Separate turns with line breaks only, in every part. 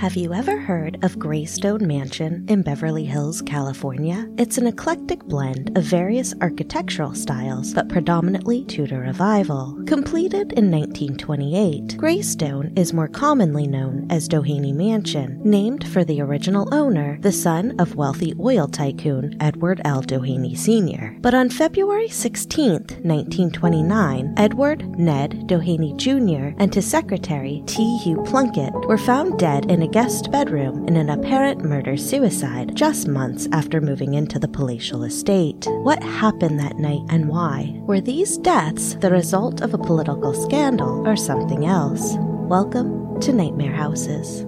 Have you ever heard of Greystone Mansion in Beverly Hills, California? It's an eclectic blend of various architectural styles, but predominantly Tudor Revival. Completed in 1928, Greystone is more commonly known as Doheny Mansion, named for the original owner, the son of wealthy oil tycoon Edward L. Doheny Sr. But on February 16, 1929, Edward Ned Doheny Jr. and his secretary, T. Hugh Plunkett, were found dead in a guest bedroom in an apparent murder suicide just months after moving into the palatial estate. What happened that night and why? Were these deaths the result of a political scandal or something else? Welcome to Nightmare Houses.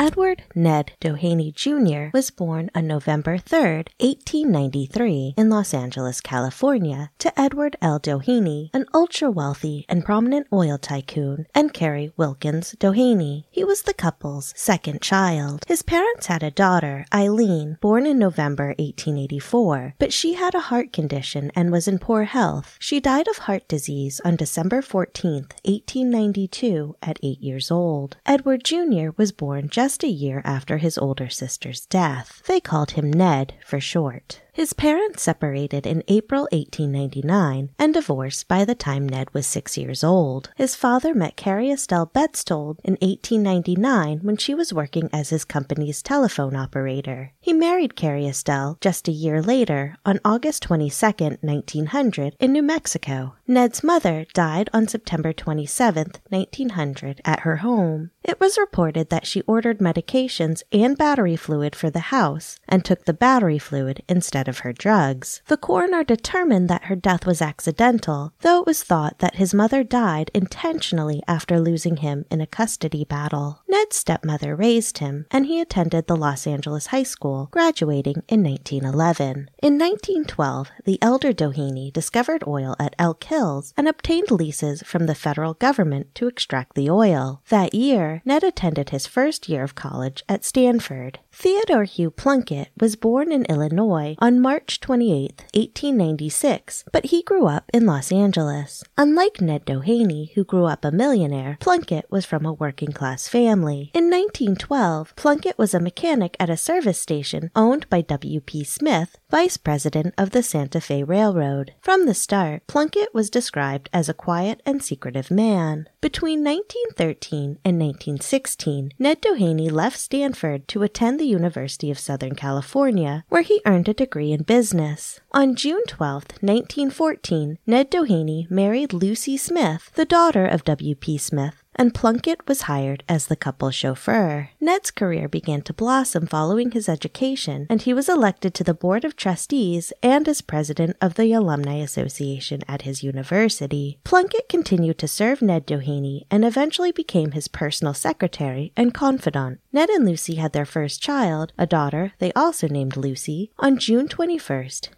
Edward Ned Doheny Jr. was born on November 3, 1893, in Los Angeles, California, to Edward L. Doheny, an ultra wealthy and prominent oil tycoon, and Carrie Wilkins Doheny. He was the couple's second child. His parents had a daughter, Eileen, born in November 1884, but she had a heart condition and was in poor health. She died of heart disease on December 14, 1892, at eight years old. Edward Jr. was born just just a year after his older sister's death. They called him Ned for short. His parents separated in April 1899 and divorced by the time Ned was six years old. His father met Carrie Estelle Betzold in 1899 when she was working as his company's telephone operator. He married Carrie Estelle just a year later on August 22, 1900, in New Mexico. Ned's mother died on September 27, 1900, at her home. It was reported that she ordered medications and battery fluid for the house and took the battery fluid instead of her drugs. The coroner determined that her death was accidental, though it was thought that his mother died intentionally after losing him in a custody battle. Ned's stepmother raised him, and he attended the Los Angeles High School, graduating in 1911. In 1912, the elder Doheny discovered oil at Elk Hills and obtained leases from the federal government to extract the oil. That year, Ned attended his first year of college at Stanford. Theodore Hugh Plunkett was born in Illinois on March 28, 1896, but he grew up in Los Angeles. Unlike Ned Doheny, who grew up a millionaire, Plunkett was from a working class family. In 1912, Plunkett was a mechanic at a service station owned by W.P. Smith, vice president of the Santa Fe Railroad. From the start, Plunkett was described as a quiet and secretive man. Between 1913 and 1916, Ned Doheny left Stanford to attend the University of Southern California, where he earned a degree in business. On June 12, 1914, Ned Doheny married Lucy Smith, the daughter of W.P. Smith, and Plunkett was hired as the couple's chauffeur. Ned's career began to blossom following his education, and he was elected to the board of trustees and as president of the Alumni Association at his university. Plunkett continued to serve Ned Doheny and eventually became his personal secretary and confidant. Ned and Lucy had their first child, a daughter they also named Lucy, on June 21,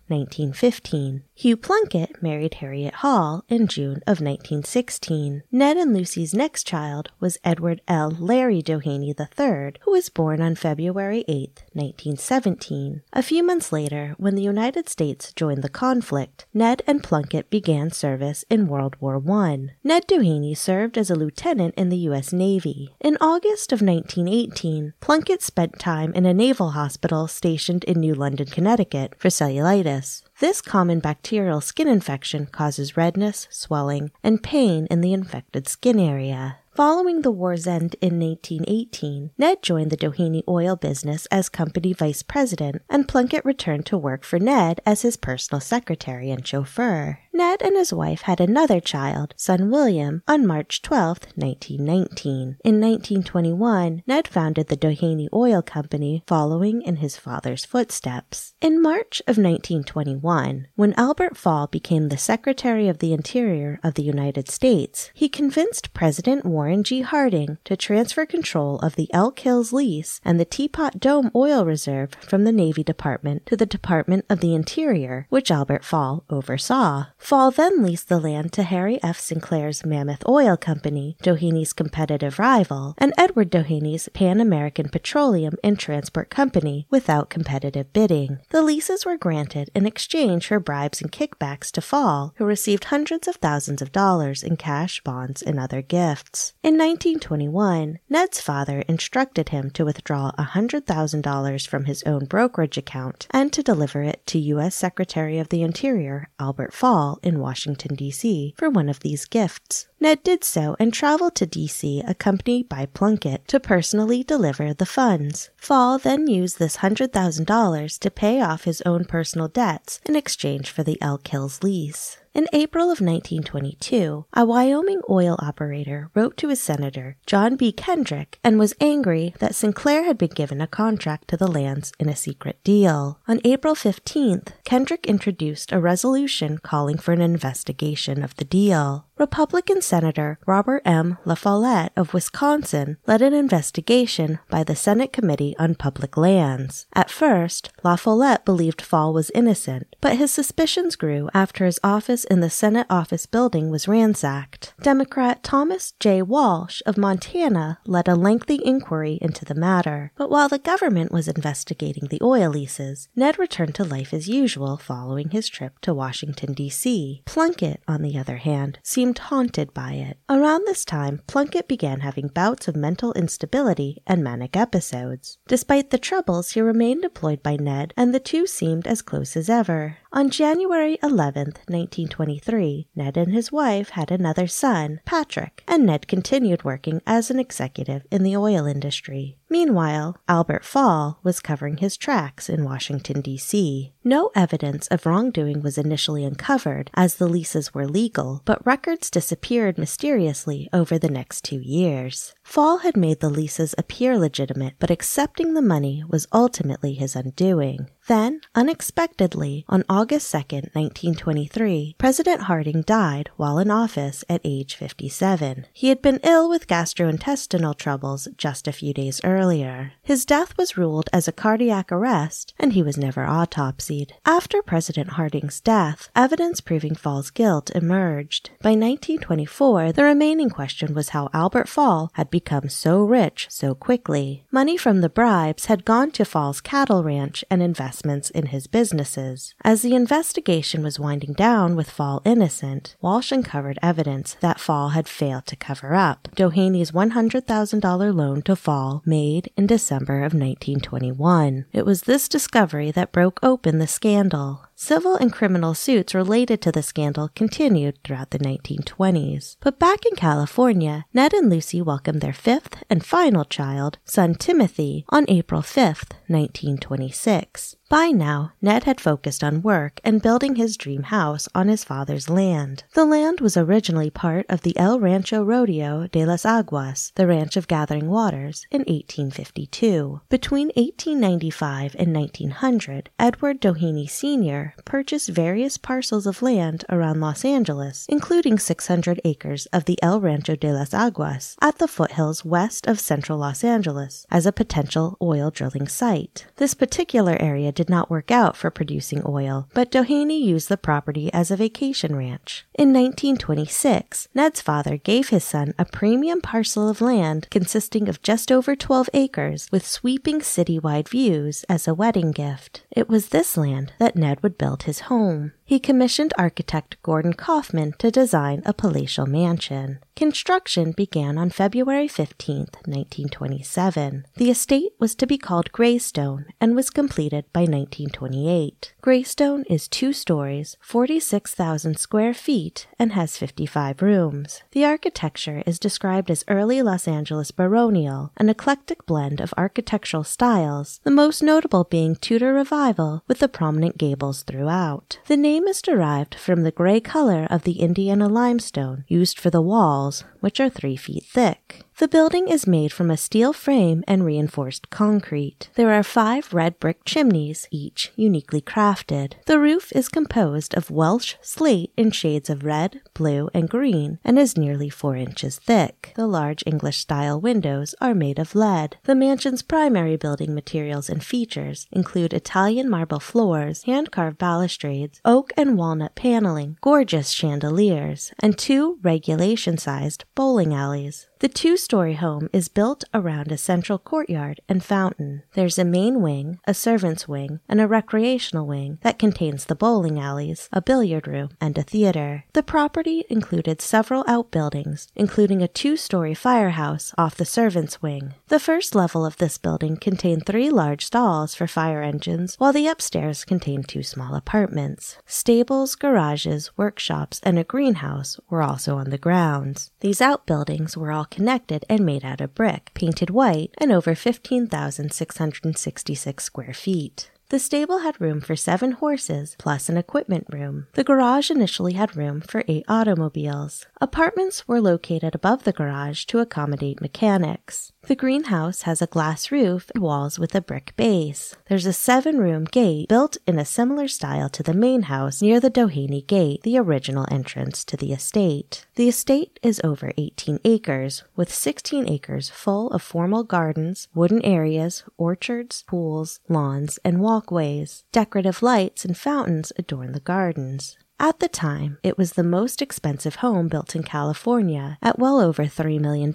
1915. Hugh Plunkett married Harriet Hall in June of 1916. Ned and Lucy's next child was Edward L. Larry Doheny III, who was born on February 8, 1917. A few months later, when the United States joined the conflict, Ned and Plunkett began service in World War I. Ned Doheny served as a lieutenant in the U.S. Navy. In August of 1918, Plunkett spent time in a naval hospital stationed in New London, Connecticut for cellulitis. This common bacterial skin infection causes redness, swelling, and pain in the infected skin area. Following the war's end in 1818, Ned joined the Doheny oil business as company vice president, and Plunkett returned to work for Ned as his personal secretary and chauffeur. Ned and his wife had another child, son William, on March 12, 1919. In 1921, Ned founded the Doheny Oil Company, following in his father's footsteps. In March of 1921, when Albert Fall became the Secretary of the Interior of the United States, he convinced President Warren G. Harding to transfer control of the Elk Hills lease and the Teapot Dome oil reserve from the Navy Department to the Department of the Interior, which Albert Fall oversaw. Fall then leased the land to Harry F. Sinclair's Mammoth Oil Company, Doheny's competitive rival, and Edward Doheny's Pan American Petroleum and Transport Company without competitive bidding. The leases were granted in exchange for bribes and kickbacks to Fall, who received hundreds of thousands of dollars in cash, bonds, and other gifts. In 1921, Ned's father instructed him to withdraw $100,000 from his own brokerage account and to deliver it to U.S. Secretary of the Interior Albert Fall in Washington, D.C. for one of these gifts. Ned did so and traveled to D.C. accompanied by Plunkett to personally deliver the funds. Fall then used this $100,000 to pay off his own personal debts in exchange for the Elk Hills lease. In April of 1922, a Wyoming oil operator wrote to his senator, John B. Kendrick, and was angry that Sinclair had been given a contract to the lands in a secret deal. On April 15th, Kendrick introduced a resolution calling for an investigation of the deal. Republican Senator Robert M. La Follette of Wisconsin led an investigation by the Senate Committee on Public Lands. At first, La Follette believed Fall was innocent, but his suspicions grew after his office in the Senate office building was ransacked. Democrat Thomas J. Walsh of Montana led a lengthy inquiry into the matter, but while the government was investigating the oil leases, Ned returned to life as usual following his trip to Washington, D.C. Plunkett, on the other hand, seemed seemed haunted by it. Around this time, Plunkett began having bouts of mental instability and manic episodes. Despite the troubles, he remained employed by Ned, and the two seemed as close as ever. On January 11, 1923, Ned and his wife had another son, Patrick, and Ned continued working as an executive in the oil industry. Meanwhile, Albert Fall was covering his tracks in Washington, D.C. No evidence of wrongdoing was initially uncovered as the leases were legal, but records disappeared mysteriously over the next two years. Fall had made the leases appear legitimate, but accepting the money was ultimately his undoing. Then, unexpectedly, on August 2, 1923, President Harding died while in office at age 57. He had been ill with gastrointestinal troubles just a few days earlier. His death was ruled as a cardiac arrest, and he was never autopsied. After President Harding's death, evidence proving Fall's guilt emerged. By 1924, the remaining question was how Albert Fall had become so rich so quickly. Money from the bribes had gone to Fall's cattle ranch and investments investments in his businesses. As the investigation was winding down with Fall innocent, Walsh uncovered evidence that Fall had failed to cover up. Doheny's $100,000 loan to Fall made in December of 1921. It was this discovery that broke open the scandal. Civil and criminal suits related to the scandal continued throughout the 1920s. But back in California, Ned and Lucy welcomed their fifth and final child, son Timothy, on April 5, 1926. By now, Ned had focused on work and building his dream house on his father's land. The land was originally part of the El Rancho Rodeo de las Aguas, the Ranch of Gathering Waters, in 1852. Between 1895 and 1900, Edward Doheny Sr. purchased various parcels of land around Los Angeles, including 600 acres of the El Rancho de las Aguas at the foothills west of central Los Angeles as a potential oil drilling site. This particular area did not work out for producing oil, but Doheny used the property as a vacation ranch. In 1926, Ned's father gave his son a premium parcel of land consisting of just over 12 acres with sweeping citywide views as a wedding gift. It was this land that Ned would build his home. He commissioned architect Gordon Kaufmann to design a palatial mansion. Construction began on February 15, 1927. The estate was to be called Greystone and was completed by 1928. Greystone is two stories, 46,000 square feet, and has 55 rooms. The architecture is described as early Los Angeles baronial, an eclectic blend of architectural styles, the most notable being Tudor Revival with the prominent gables throughout. The name is derived from the gray color of the Indiana limestone used for the walls, which are three feet thick. The building is made from a steel frame and reinforced concrete. There are five red brick chimneys, each uniquely crafted. The roof is composed of Welsh slate in shades of red, blue, and green, and is nearly four inches thick. The large English style windows are made of lead. The mansion's primary building materials and features include Italian marble floors, hand carved balustrades, oak and walnut paneling, gorgeous chandeliers, and two regulation sized bowling alleys. The two story home is built around a central courtyard and fountain. There's a main wing, a servant's wing, and a recreational wing that contains the bowling alleys, a billiard room, and a theater. The property included several outbuildings, including a two story firehouse off the servant's wing. The first level of this building contained three large stalls for fire engines, while the upstairs contained two small apartments. Stables, garages, workshops, and a greenhouse were also on the grounds. These outbuildings were all connected and made out of brick, painted white, and over 15,666 square feet. The stable had room for seven horses, plus an equipment room. The garage initially had room for eight automobiles. Apartments were located above the garage to accommodate mechanics. The greenhouse has a glass roof and walls with a brick base. There's a seven room gate built in a similar style to the main house near the Doheny Gate, the original entrance to the estate. The estate is over 18 acres, with 16 acres full of formal gardens, wooden areas, orchards, pools, lawns, and walkways. Decorative lights and fountains adorn the gardens. At the time, it was the most expensive home built in California at well over $3 million,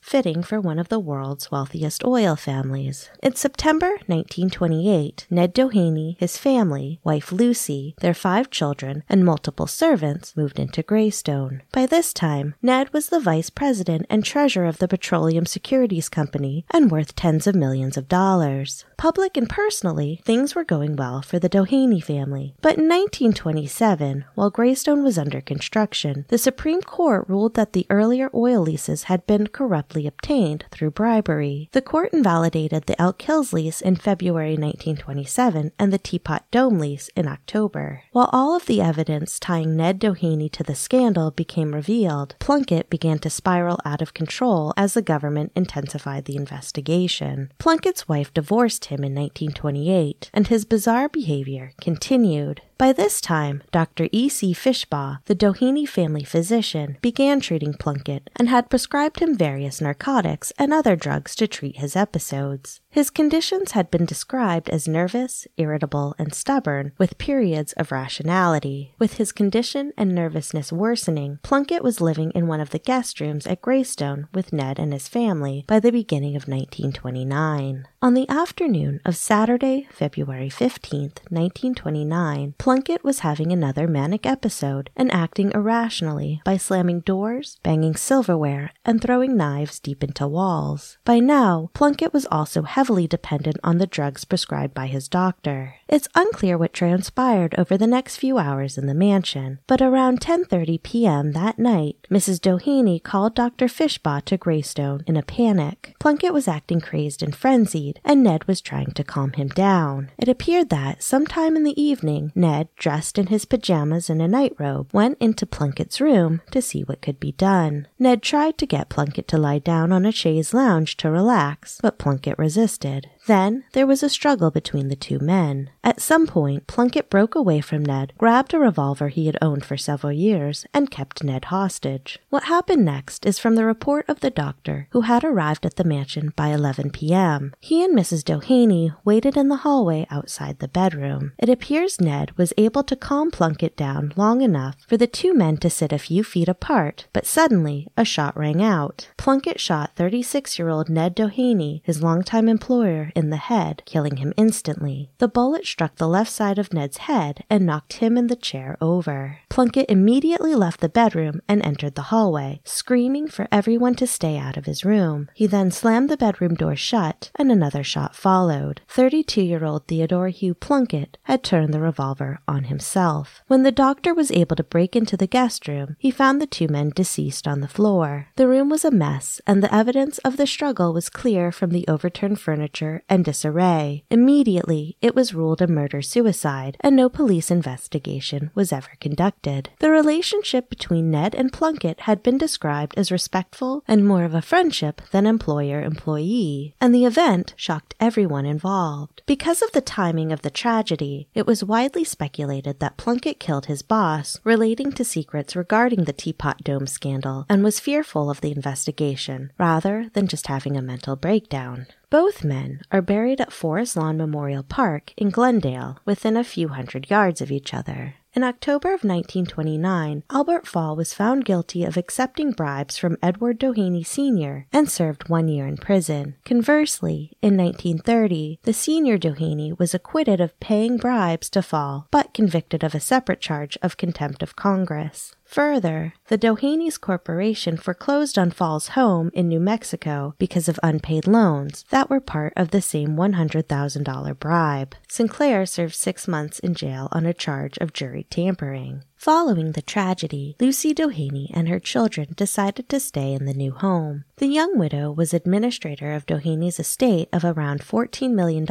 fitting for one of the world's wealthiest oil families. In September 1928, Ned Doheny, his family, wife Lucy, their five children, and multiple servants moved into Greystone. By this time, Ned was the vice president and treasurer of the Petroleum Securities Company and worth tens of millions of dollars. Public and personally, things were going well for the Doheny family. But in 1927, while Greystone was under construction, the Supreme Court ruled that the earlier oil leases had been corruptly obtained through bribery. The court invalidated the Elk Hills lease in February 1927 and the Teapot Dome lease in October. While all of the evidence tying Ned Doheny to the scandal became revealed, Plunkett began to spiral out of control as the government intensified the investigation. Plunkett's wife divorced him in 1928, and his bizarre behavior continued. By this time, Dr. E.C. Fishbaugh, the Doheny family physician, began treating Plunkett and had prescribed him various narcotics and other drugs to treat his episodes. His conditions had been described as nervous, irritable, and stubborn, with periods of rationality. With his condition and nervousness worsening, Plunkett was living in one of the guest rooms at Greystone with Ned and his family by the beginning of 1929. On the afternoon of Saturday, February 15th, 1929, Plunkett was having another manic episode and acting irrationally by slamming doors, banging silverware, and throwing knives deep into walls. By now, Plunkett was also heavily dependent on the drugs prescribed by his doctor. It's unclear what transpired over the next few hours in the mansion, but around 10:30 p.m. that night, Mrs. Doheny called Dr. Fishbaugh to Greystone in a panic. Plunkett was acting crazed and frenzied, and Ned was trying to calm him down. It appeared that sometime in the evening, Ned dressed in his pajamas and a nightrobe, went into Plunkett's room to see what could be done. Ned tried to get Plunkett to lie down on a chaise lounge to relax, but Plunkett resisted. Then there was a struggle between the two men. At some point, Plunkett broke away from Ned, grabbed a revolver he had owned for several years, and kept Ned hostage. What happened next is from the report of the doctor, who had arrived at the mansion by 11 p.m. He and Mrs. Doheny waited in the hallway outside the bedroom. It appears Ned was able to calm Plunkett down long enough for the two men to sit a few feet apart, but suddenly a shot rang out. Plunkett shot 36 year old Ned Doheny, his longtime employer, in the head, killing him instantly. The bullet struck the left side of Ned's head and knocked him and the chair over. Plunkett immediately left the bedroom and entered the hallway, screaming for everyone to stay out of his room. He then slammed the bedroom door shut, and another shot followed. 32 year old Theodore Hugh Plunkett had turned the revolver on himself. When the doctor was able to break into the guest room, he found the two men deceased on the floor. The room was a mess, and the evidence of the struggle was clear from the overturned furniture and disarray. Immediately, it was ruled a murder suicide, and no police investigation was ever conducted. The relationship between Ned and Plunkett had been described as respectful and more of a friendship than employer employee, and the event shocked everyone involved. Because of the timing of the tragedy, it was widely speculated that Plunkett killed his boss, relating to secrets regarding the Teapot Dome scandal, and was fearful of the investigation, rather than just having a mental breakdown. Both men are buried at Forest Lawn Memorial Park in Glendale, within a few hundred yards of each other. In October of 1929, Albert Fall was found guilty of accepting bribes from Edward Doheny Sr. and served one year in prison. Conversely, in 1930, the senior Doheny was acquitted of paying bribes to Fall, but convicted of a separate charge of contempt of Congress. Further, the Doheny's Corporation foreclosed on Fall's home in New Mexico because of unpaid loans that were part of the same $100,000 bribe. Sinclair served six months in jail on a charge of jury tampering. Following the tragedy, Lucy Doheny and her children decided to stay in the new home. The young widow was administrator of Doheny's estate of around $14 million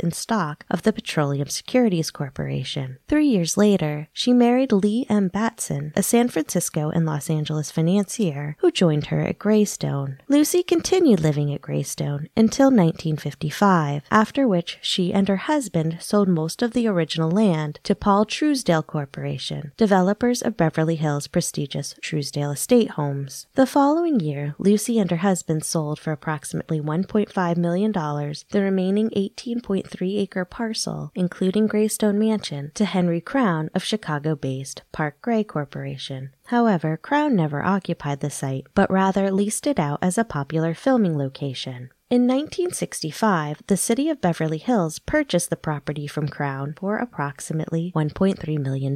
in stock of the Petroleum Securities Corporation. Three years later, she married Leigh M. Battson, a San Francisco and Los Angeles financier who joined her at Greystone. Lucy continued living at Greystone until 1955, after which she and her husband sold most of the original land to Paul Trousdale Corporation developers of Beverly Hills' prestigious Trousdale Estate homes. The following year, Lucy and her husband sold for approximately $1.5 million the remaining 18.3 acre parcel, including Greystone Mansion, to Henry Crown of Chicago based Park Gray Corporation. However, Crown never occupied the site, but rather leased it out as a popular filming location. In 1965, the city of Beverly Hills purchased the property from Crown for approximately $1.3 million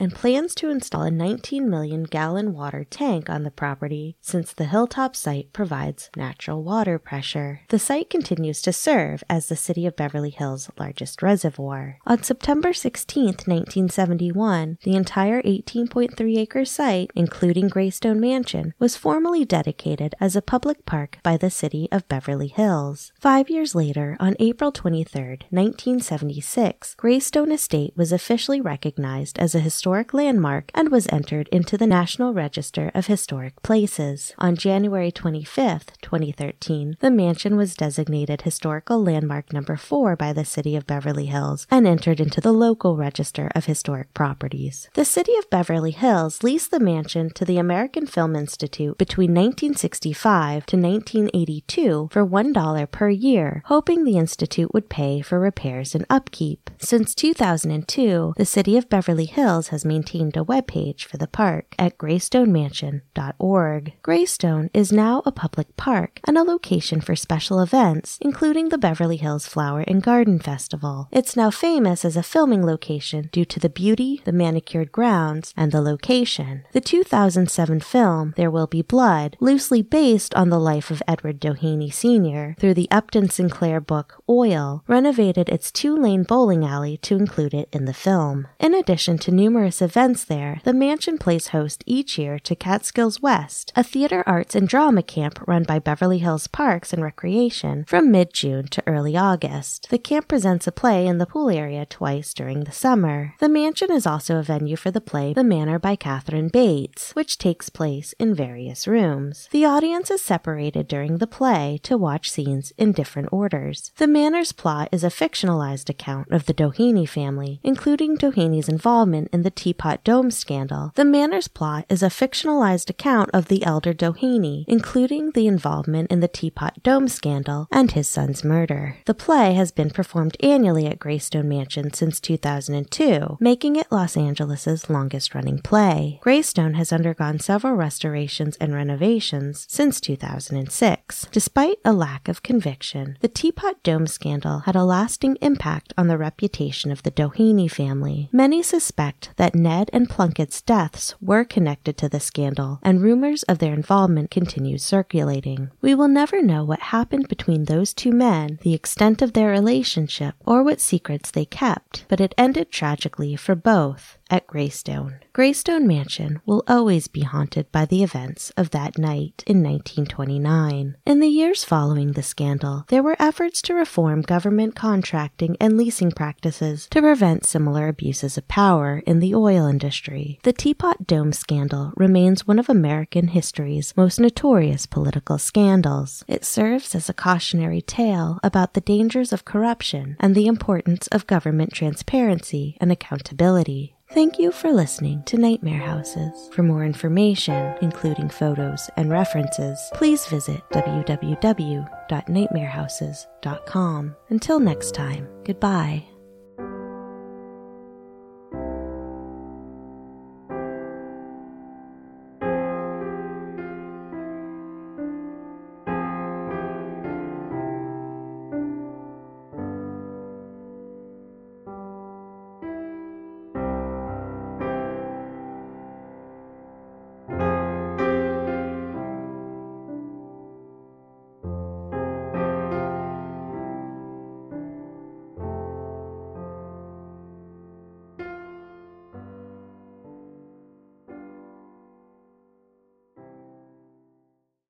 and plans to install a 19 million gallon water tank on the property since the hilltop site provides natural water pressure. The site continues to serve as the city of Beverly Hills' largest reservoir. On September 16, 1971, the entire 18.3 acre site, including Greystone Mansion, was formally dedicated as a public park by the city of Beverly Beverly Hills. Five years later, on April 23, 1976, Greystone Estate was officially recognized as a historic landmark and was entered into the National Register of Historic Places. On January 25, 2013, the mansion was designated Historical Landmark Number 4 by the City of Beverly Hills and entered into the local Register of Historic Properties. The City of Beverly Hills leased the mansion to the American Film Institute between 1965 to 1982 for for $1 per year, hoping the Institute would pay for repairs and upkeep. Since 2002, the City of Beverly Hills has maintained a webpage for the park at greystonemansion.org. Greystone is now a public park and a location for special events, including the Beverly Hills Flower and Garden Festival. It's now famous as a filming location due to the beauty, the manicured grounds, and the location. The 2007 film, There Will Be Blood, loosely based on the life of Edward Doheny Sr Sr., through the Upton Sinclair book Oil, renovated its two lane bowling alley to include it in the film. In addition to numerous events there, the mansion plays host each year to Catskills West, a theater arts and drama camp run by Beverly Hills Parks and Recreation from mid June to early August. The camp presents a play in the pool area twice during the summer. The mansion is also a venue for the play The Manor by Katherine Bates, which takes place in various rooms. The audience is separated during the play to watch scenes in different orders. The Manor's plot is a fictionalized account of the Doheny family, including Doheny's involvement in the Teapot Dome scandal. The Manor's plot is a fictionalized account of the elder Doheny, including the involvement in the Teapot Dome scandal and his son's murder. The play has been performed annually at Greystone Mansion since 2002, making it Los Angeles' longest running play. Greystone has undergone several restorations and renovations since 2006. Despite a lack of conviction, the Teapot Dome scandal had a lasting impact on the reputation of the Doheny family. Many suspect that Ned and Plunkett's deaths were connected to the scandal, and rumors of their involvement continue circulating. We will never know what happened between those two men, the extent of their relationship, or what secrets they kept, but it ended tragically for both at Greystone. Greystone Mansion will always be haunted by the events of that night in 1929. In the years following the scandal, there were efforts to reform government contracting and leasing practices to prevent similar abuses of power in the oil industry. The Teapot Dome scandal remains one of American history's most notorious political scandals. It serves as a cautionary tale about the dangers of corruption and the importance of government transparency and accountability. Thank you for listening to Nightmare Houses. For more information, including photos and references, please visit www.nightmarehouses.com. Until next time, goodbye.